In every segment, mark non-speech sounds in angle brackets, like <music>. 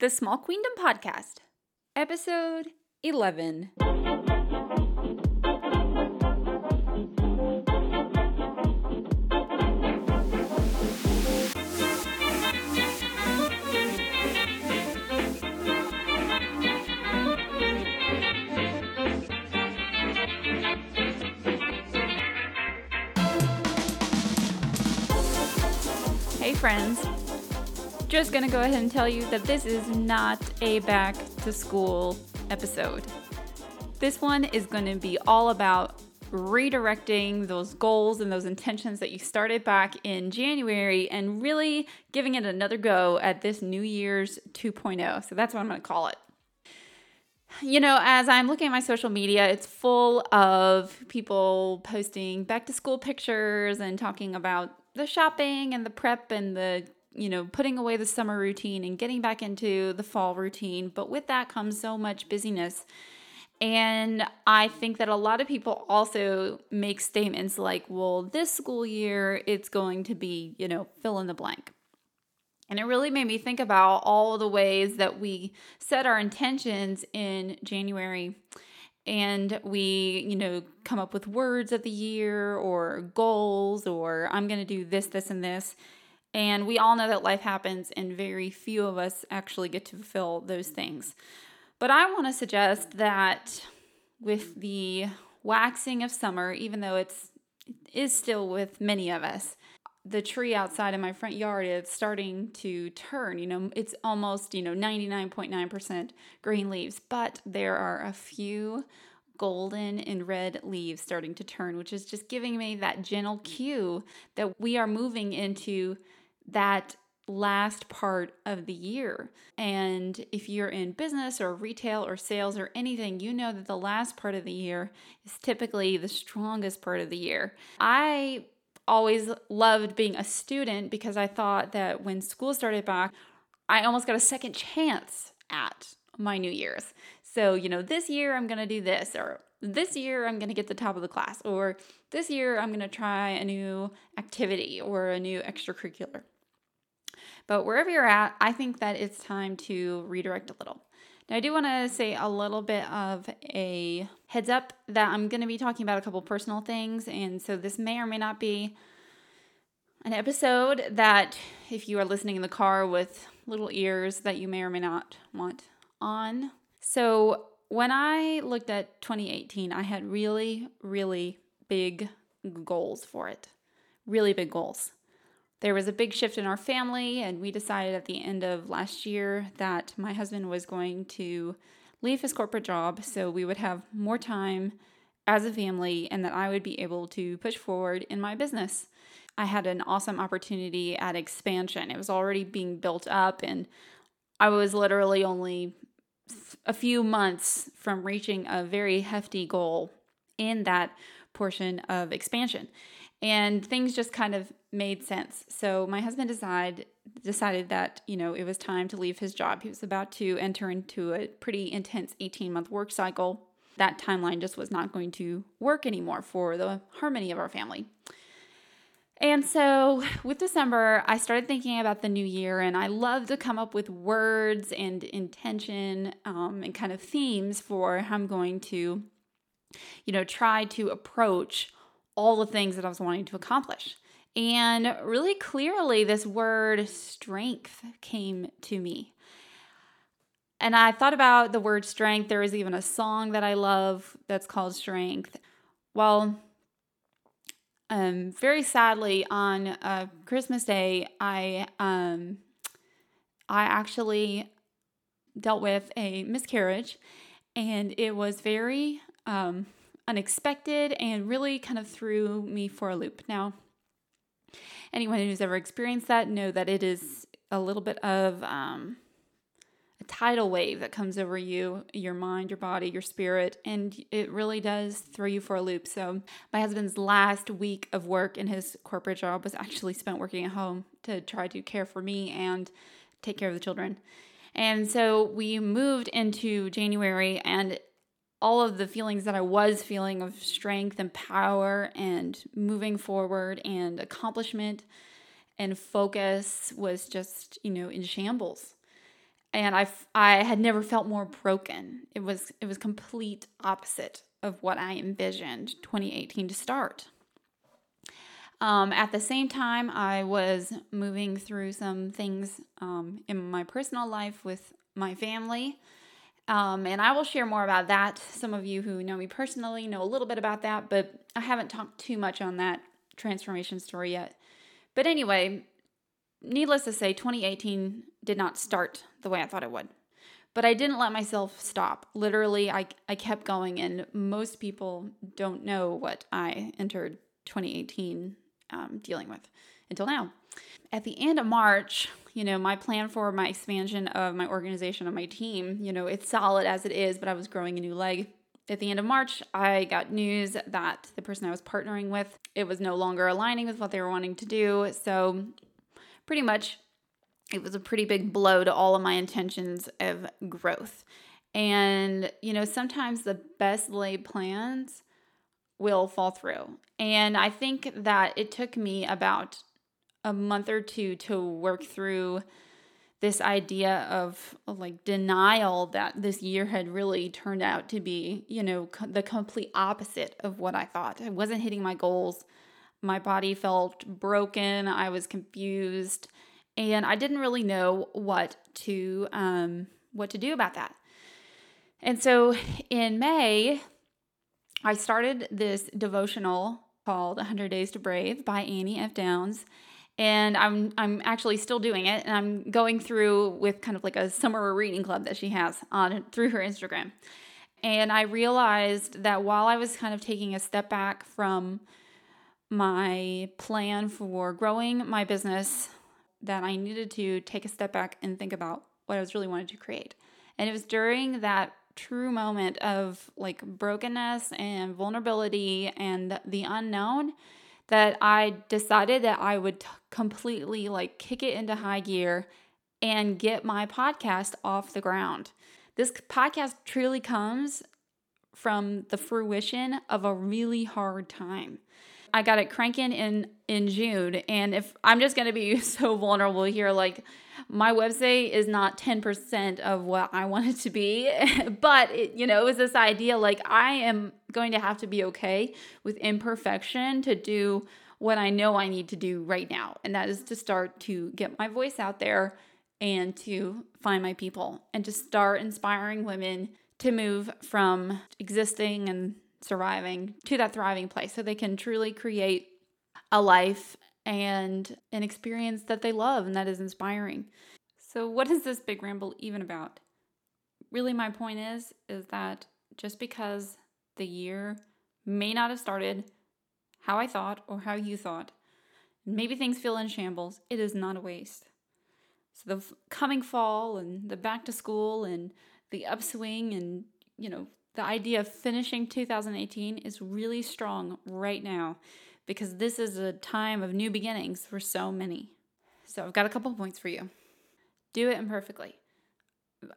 the Small Queendom Podcast, episode 11. Hey, friends. Just gonna go ahead and tell you that this is not a back to school episode. This one is gonna be all about redirecting those goals and those intentions that you started back in January and really giving it another go at this New Year's 2.0. So that's what I'm gonna call it. You know, as I'm looking at my social media, it's full of people posting back to school pictures and talking about the shopping and the prep and the you know putting away the summer routine and getting back into the fall routine. But with that comes so much busyness. And i think that a lot of people also make statements like well this school year it's going to be you know fill in the blank. And it really made me think about all the ways that we set our intentions in january. And we, you know, come up with words of the year or goals or I'm going to do this, this, and this. And we all know that life happens and very few of us actually get to fulfill those things. But I want to suggest that with the waxing of summer, even though it's it is still with many of us, the tree outside in my front yard is starting to turn. You know, it's almost, you know, 99.9% green leaves, but there are a few golden and red leaves starting to turn, which is just giving me that gentle cue that we are moving into that last part of the year. And if you're in business or retail or sales or anything, you know that the last part of the year is typically the strongest part of the year. I always loved being a student because I thought that when school started back, I almost got a second chance at my New Year's. So, you know, this year I'm going to do this, or this year I'm going to get the top of the class, or this year I'm going to try a new activity or a new extracurricular. But wherever you're at, I think that it's time to redirect a little. Now, I do want to say a little bit of a heads up that I'm going to be talking about a couple personal things. And so this may or may not be an episode that, if you are listening in the car with little ears, that you may or may not want on. So when I looked at 2018, I had really, really big goals for it. Really big goals there was a big shift in our family, and we decided at the end of last year that my husband was going to leave his corporate job so we would have more time as a family and that I would be able to push forward in my business. I had an awesome opportunity at expansion. It was already being built up, and I was literally only a few months from reaching a very hefty goal in that portion of expansion and things just kind of made sense. So my husband decided decided that you know it was time to leave his job. He was about to enter into a pretty intense 18 month work cycle. That timeline just was not going to work anymore for the harmony of our family. And so with December, I started thinking about the new year, and I love to come up with words and intention um, and kind of themes for how I'm going to, you know, try to approach all the things that I was wanting to accomplish. And really clearly, this word strength came to me. And I thought about the word strength. There is even a song that I love that's called Strength. Well, um, very sadly, on uh, Christmas Day, I um, I actually dealt with a miscarriage, and it was very um, unexpected and really kind of threw me for a loop. Now, anyone who's ever experienced that know that it is a little bit of um, a tidal wave that comes over you, your mind, your body, your spirit, and it really does throw you for a loop. So, my husband's last week of work in his corporate job was actually spent working at home to try to care for me and take care of the children. And so we moved into January, and all of the feelings that I was feeling of strength and power and moving forward and accomplishment and focus was just, you know, in shambles. and I, I had never felt more broken. It was it was complete opposite of what I envisioned 2018 to start. Um, at the same time, I was moving through some things um, in my personal life with my family. Um, and I will share more about that. Some of you who know me personally know a little bit about that, but I haven't talked too much on that transformation story yet. But anyway, needless to say, 2018 did not start the way I thought it would. But I didn't let myself stop. Literally, I, I kept going, and most people don't know what I entered 2018 um, dealing with until now. At the end of March, you know, my plan for my expansion of my organization and my team, you know, it's solid as it is, but I was growing a new leg. At the end of March, I got news that the person I was partnering with, it was no longer aligning with what they were wanting to do. So, pretty much it was a pretty big blow to all of my intentions of growth. And, you know, sometimes the best laid plans will fall through. And I think that it took me about a month or two to work through this idea of like denial that this year had really turned out to be, you know, co- the complete opposite of what I thought. I wasn't hitting my goals. My body felt broken. I was confused, and I didn't really know what to um, what to do about that. And so in May, I started this devotional called 100 Days to Brave by Annie F. Downs. And I'm I'm actually still doing it and I'm going through with kind of like a summer reading club that she has on through her Instagram. And I realized that while I was kind of taking a step back from my plan for growing my business that I needed to take a step back and think about what I was really wanting to create. And it was during that true moment of like brokenness and vulnerability and the unknown that I decided that I would t- completely like kick it into high gear and get my podcast off the ground. This podcast truly comes from the fruition of a really hard time. I got it cranking in in June and if I'm just going to be <laughs> so vulnerable here like my website is not 10% of what I want it to be, <laughs> but it, you know, it was this idea like I am going to have to be okay with imperfection to do what I know I need to do right now. And that is to start to get my voice out there and to find my people and to start inspiring women to move from existing and surviving to that thriving place so they can truly create a life and an experience that they love and that is inspiring. So what is this big ramble even about? Really my point is is that just because the year may not have started how I thought or how you thought, maybe things feel in shambles, it is not a waste. So the coming fall and the back to school and the upswing and you know the idea of finishing 2018 is really strong right now because this is a time of new beginnings for so many. So I've got a couple points for you. Do it imperfectly.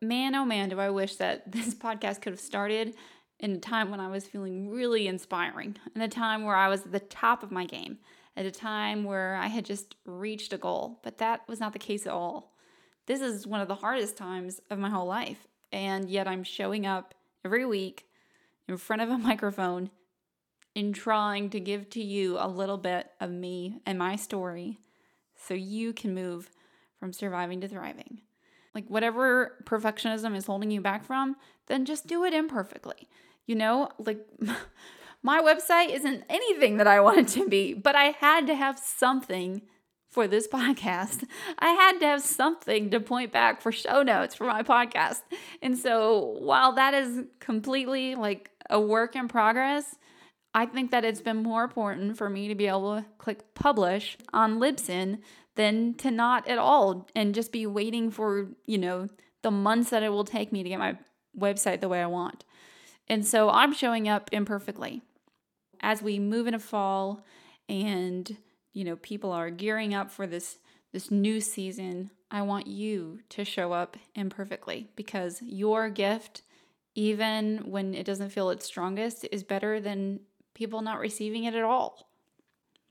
Man, oh man, do I wish that <laughs> this podcast could have started in a time when I was feeling really inspiring, in a time where I was at the top of my game, at a time where I had just reached a goal. But that was not the case at all. This is one of the hardest times of my whole life, and yet I'm showing up every week in front of a <laughs> microphone in trying to give to you a little bit of me and my story so you can move from surviving to thriving. Like, whatever perfectionism is holding you back from, then just do it imperfectly. You know, like <laughs> my website isn't anything that I want it to be, but I had to have something for this <laughs> podcast. I had to have something to point back for show notes for my podcast. And so while that is completely like a work in progress, I think that it's been more important for me to be able to click publish on Libsyn than to not at all and just be waiting for, you know, the months that it will take me to get my website the way I want. And so I'm showing up imperfectly. As we move into fall and, you know, people are gearing up for this this new season, I want you to show up imperfectly because your gift even when it doesn't feel its strongest is better than people not receiving it at all.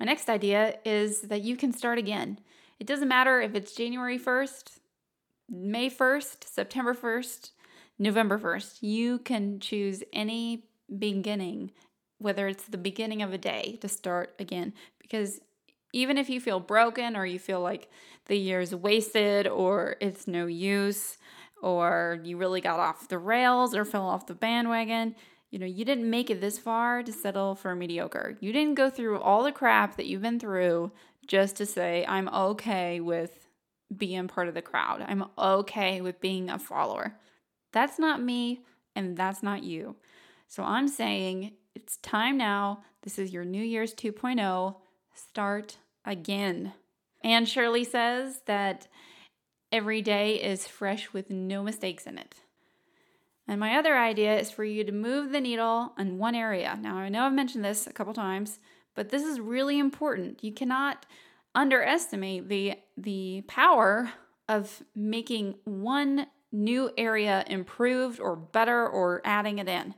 My next idea is that you can start again. It doesn't matter if it's January 1st, May 1st, September 1st, November 1st, you can choose any beginning, whether it's the beginning of a day to start again. Because even if you feel broken or you feel like the year's wasted or it's no use or you really got off the rails or fell off the bandwagon, you know, you didn't make it this far to settle for mediocre. You didn't go through all the crap that you've been through just to say, I'm okay with being part of the crowd. I'm okay with being a follower. That's not me and that's not you. So I'm saying it's time now. This is your New Year's 2.0. Start again. Anne Shirley says that every day is fresh with no mistakes in it. And my other idea is for you to move the needle in one area. Now, I know I've mentioned this a couple times, but this is really important. You cannot underestimate the the power of making one new area improved or better or adding it in.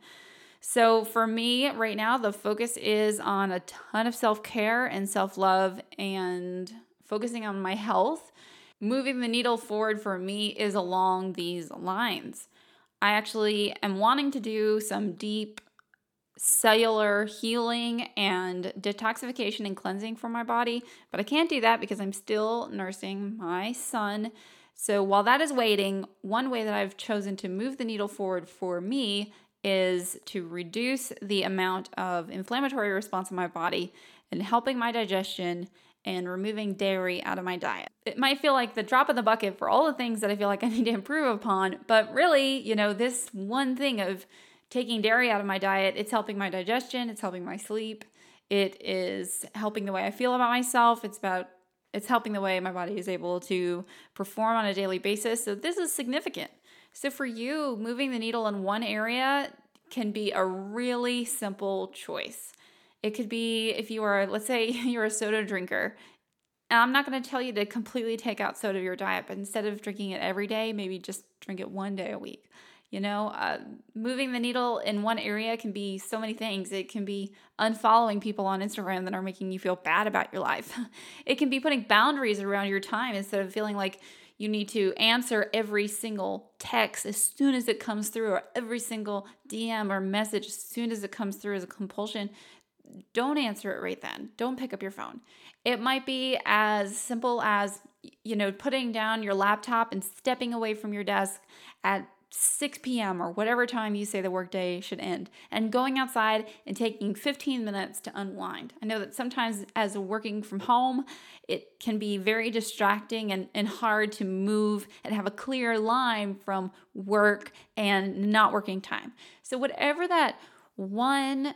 So for me right now the focus is on a ton of self-care and self-love and focusing on my health. Moving the needle forward for me is along these lines. I actually am wanting to do some deep cellular healing and detoxification and cleansing for my body, but I can't do that because I'm still nursing my son. So while that is waiting, one way that I've chosen to move the needle forward for me is to reduce the amount of inflammatory response in my body and helping my digestion and removing dairy out of my diet. It might feel like the drop in the bucket for all the things that I feel like I <laughs> need to improve upon, but really, you know, this one thing of taking dairy out of my diet, it's helping my digestion, it's helping my sleep, it is helping the way I feel about myself, it's about it's helping the way my body is able to perform on a daily basis. So this is significant. So for you, moving the needle in one area can be a really simple choice. It could be if you are, let's say, <laughs> you're a soda drinker. And I'm not going to tell you to completely take out soda of your diet, but instead of drinking it every day, maybe just drink it one day a week. You know, uh, moving the needle in one area can be so many things. It can be unfollowing people on Instagram that are making you feel bad about your life. <laughs> it can be putting boundaries around your time instead of feeling like you need to answer every single text as soon as it comes through, or every single DM or message as soon as it comes through as a compulsion don't answer it right then. Don't pick up your phone. It might be as simple as, you know, putting down your laptop and stepping away from your desk at 6 p.m. or whatever time you say the workday should end, and going outside and taking 15 minutes to unwind. I know that sometimes, as working from home, it can be very distracting and, and hard to move and have a clear line from work and not working time. So, whatever that one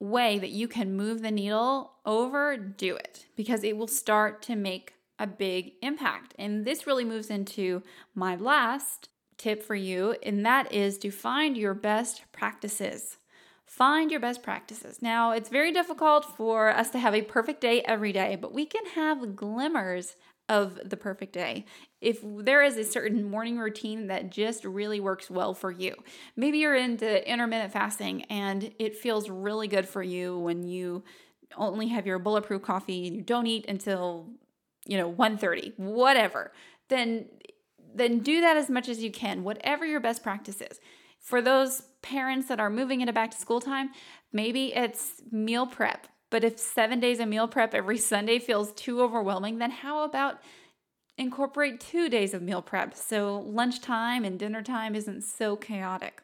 way that you can move the needle over, do it because it will start to make a big impact. And this really moves into my last tip for you, and that is to find your best practices. Find your best practices. Now, it's very difficult for us to have a perfect day every day, but we can have glimmers of the perfect day. If there is a certain morning routine that just really works well for you, maybe you're into intermittent fasting and it feels really good for you when you only have your bulletproof coffee and you don't eat until you know 1:30, whatever. Then then do that as much as you can, whatever your best practice is. For those parents that are moving into back to school time, maybe it's meal prep but if seven days of meal prep every <laughs> Sunday feels too overwhelming, then how about incorporate two days of meal prep so lunchtime and dinner time isn't so chaotic?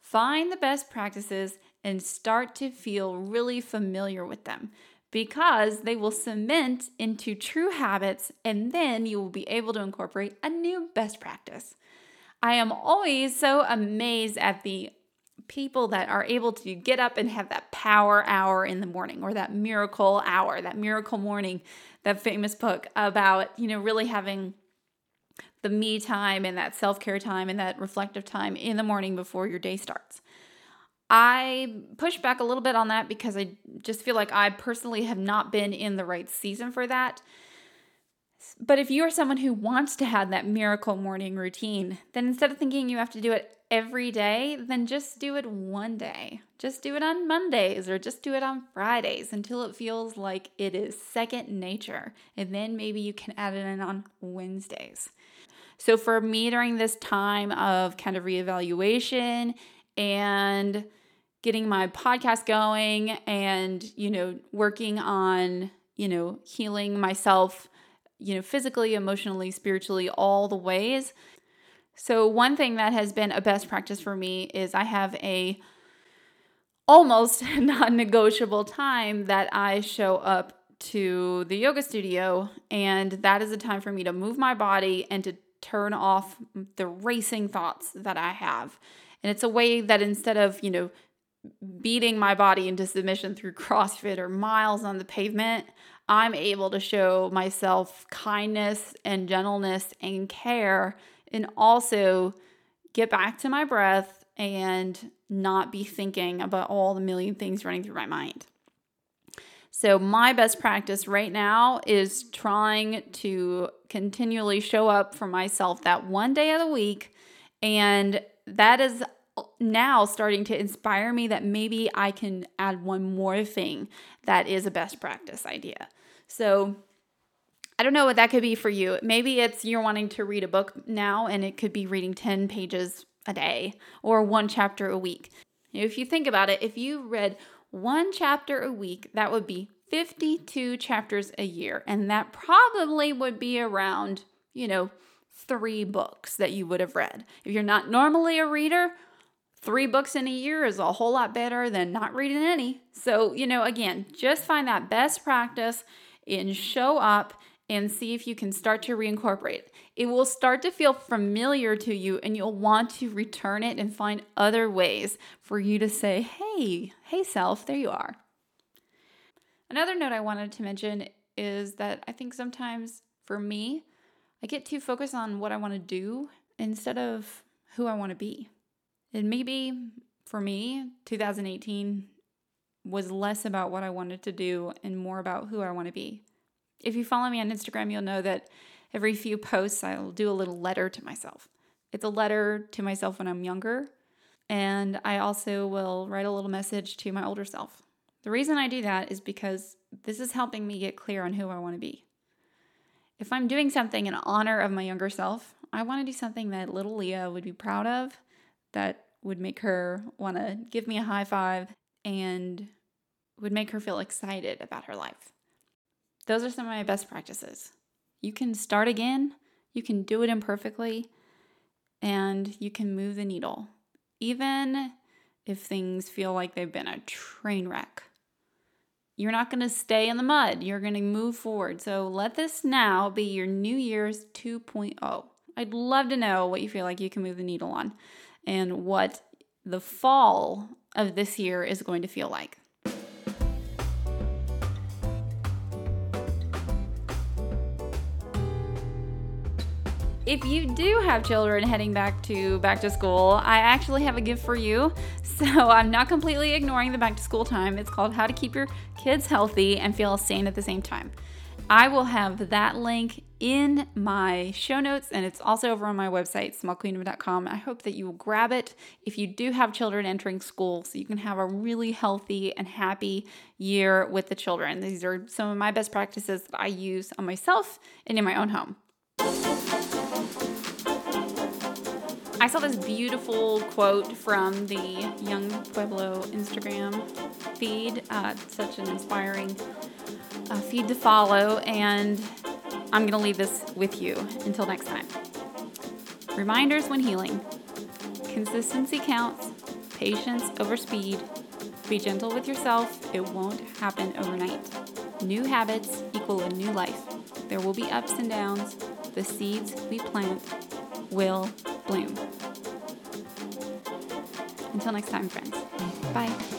Find the best practices and start to feel really familiar with them because they will cement into true habits and then you will be able to incorporate a new best practice. I am always so amazed at the people that are able to get up and have that power hour in the morning or that miracle hour, that miracle morning, that famous book about, you know, really having the me time and that self care time and that reflective time in the morning before your day starts. I push back a little bit on that because I just feel like I personally have not been in the right season for that. But if you are someone who wants to have that miracle morning routine, then instead of thinking you have to do it every day, then just do it one day. Just do it on Mondays or just do it on Fridays until it feels like it is second nature. And then maybe you can add it in on Wednesdays. So for me during this time of kind of reevaluation and getting my podcast going and, you know, working on, you know, healing myself, you know, physically, emotionally, spiritually, all the ways. So one thing that has been a best practice for me is I have a almost <laughs> non-negotiable time that I show up to the yoga studio and that is a time for me to move my body and to turn off the racing thoughts that I have. And it's a way that instead of, you know, beating my body into submission through <laughs> CrossFit or miles on the pavement, I'm able to show myself kindness and gentleness and care and also get back to my breath and not be thinking about all the million things running through my mind. So, my best practice right now is trying to continually show up for myself that one day of the week. And that is now starting to inspire me that maybe I can add one more thing that is a best practice idea. So, I don't know what that could be for you. Maybe it's you're wanting to read a book now and it could be reading 10 pages a day or one chapter a week. If you think about it, if you read one chapter a week, that would be 52 chapters a year. And that probably would be around, you know, three books that you would have read. If you're not normally a reader, three books in a year is a whole lot better than not reading any. So, you know, again, just find that best practice and show up and see if you can start to reincorporate. It will start to feel familiar to you and you'll want to return it and find other ways for you to say, hey, hey, self, there you are. Another note I wanted to mention is that I think sometimes for me, I get too focused on what I want to do instead of who I want to be. And maybe for me, 2018 was less about what I wanted to do and more about who I want to be. If you follow me on Instagram, you'll know that every few posts I'll do a little letter to myself. It's a letter to myself when I'm younger, and I also will write a little message to my older self. The reason I do that is because this is helping me get clear on who I want to be. If I'm doing something in honor of my younger self, I want to do something that little Leah would be proud of, that would make her want to give me a high five, and would make her feel excited about her life. Those are some of my best practices. You can start again, you can do it imperfectly, and you can move the needle, even if things feel like they've been a train wreck. You're not going to stay in the mud. You're going to move forward. So let this now be your New Year's 2.0. I'd love to know what you feel like you can move the needle on and what the fall of this year is going to feel like. If you do have children heading back to back to school, I actually have a gift for you. <laughs> So I'm not completely ignoring the back to school time. It's called How to Keep Your Kids Healthy and Feel Sane at the Same Time. I will have that link in my show notes and it's also over on my website, smallqueendom.com. I hope that you will grab it if you do have children entering school so you can have a really healthy and happy year with the children. These are some of my best practices that I use on myself and in my own home. I saw this beautiful quote from the Yung Pueblo Instagram feed. Uh, such an inspiring uh, feed to follow, and I'm going to leave this with you until next time. Reminders when healing consistency counts, patience over speed. Be gentle with yourself, it won't happen overnight. New habits equal a new life. There will be ups and downs. The seeds we plant will bloom. Until next time, friends. Bye.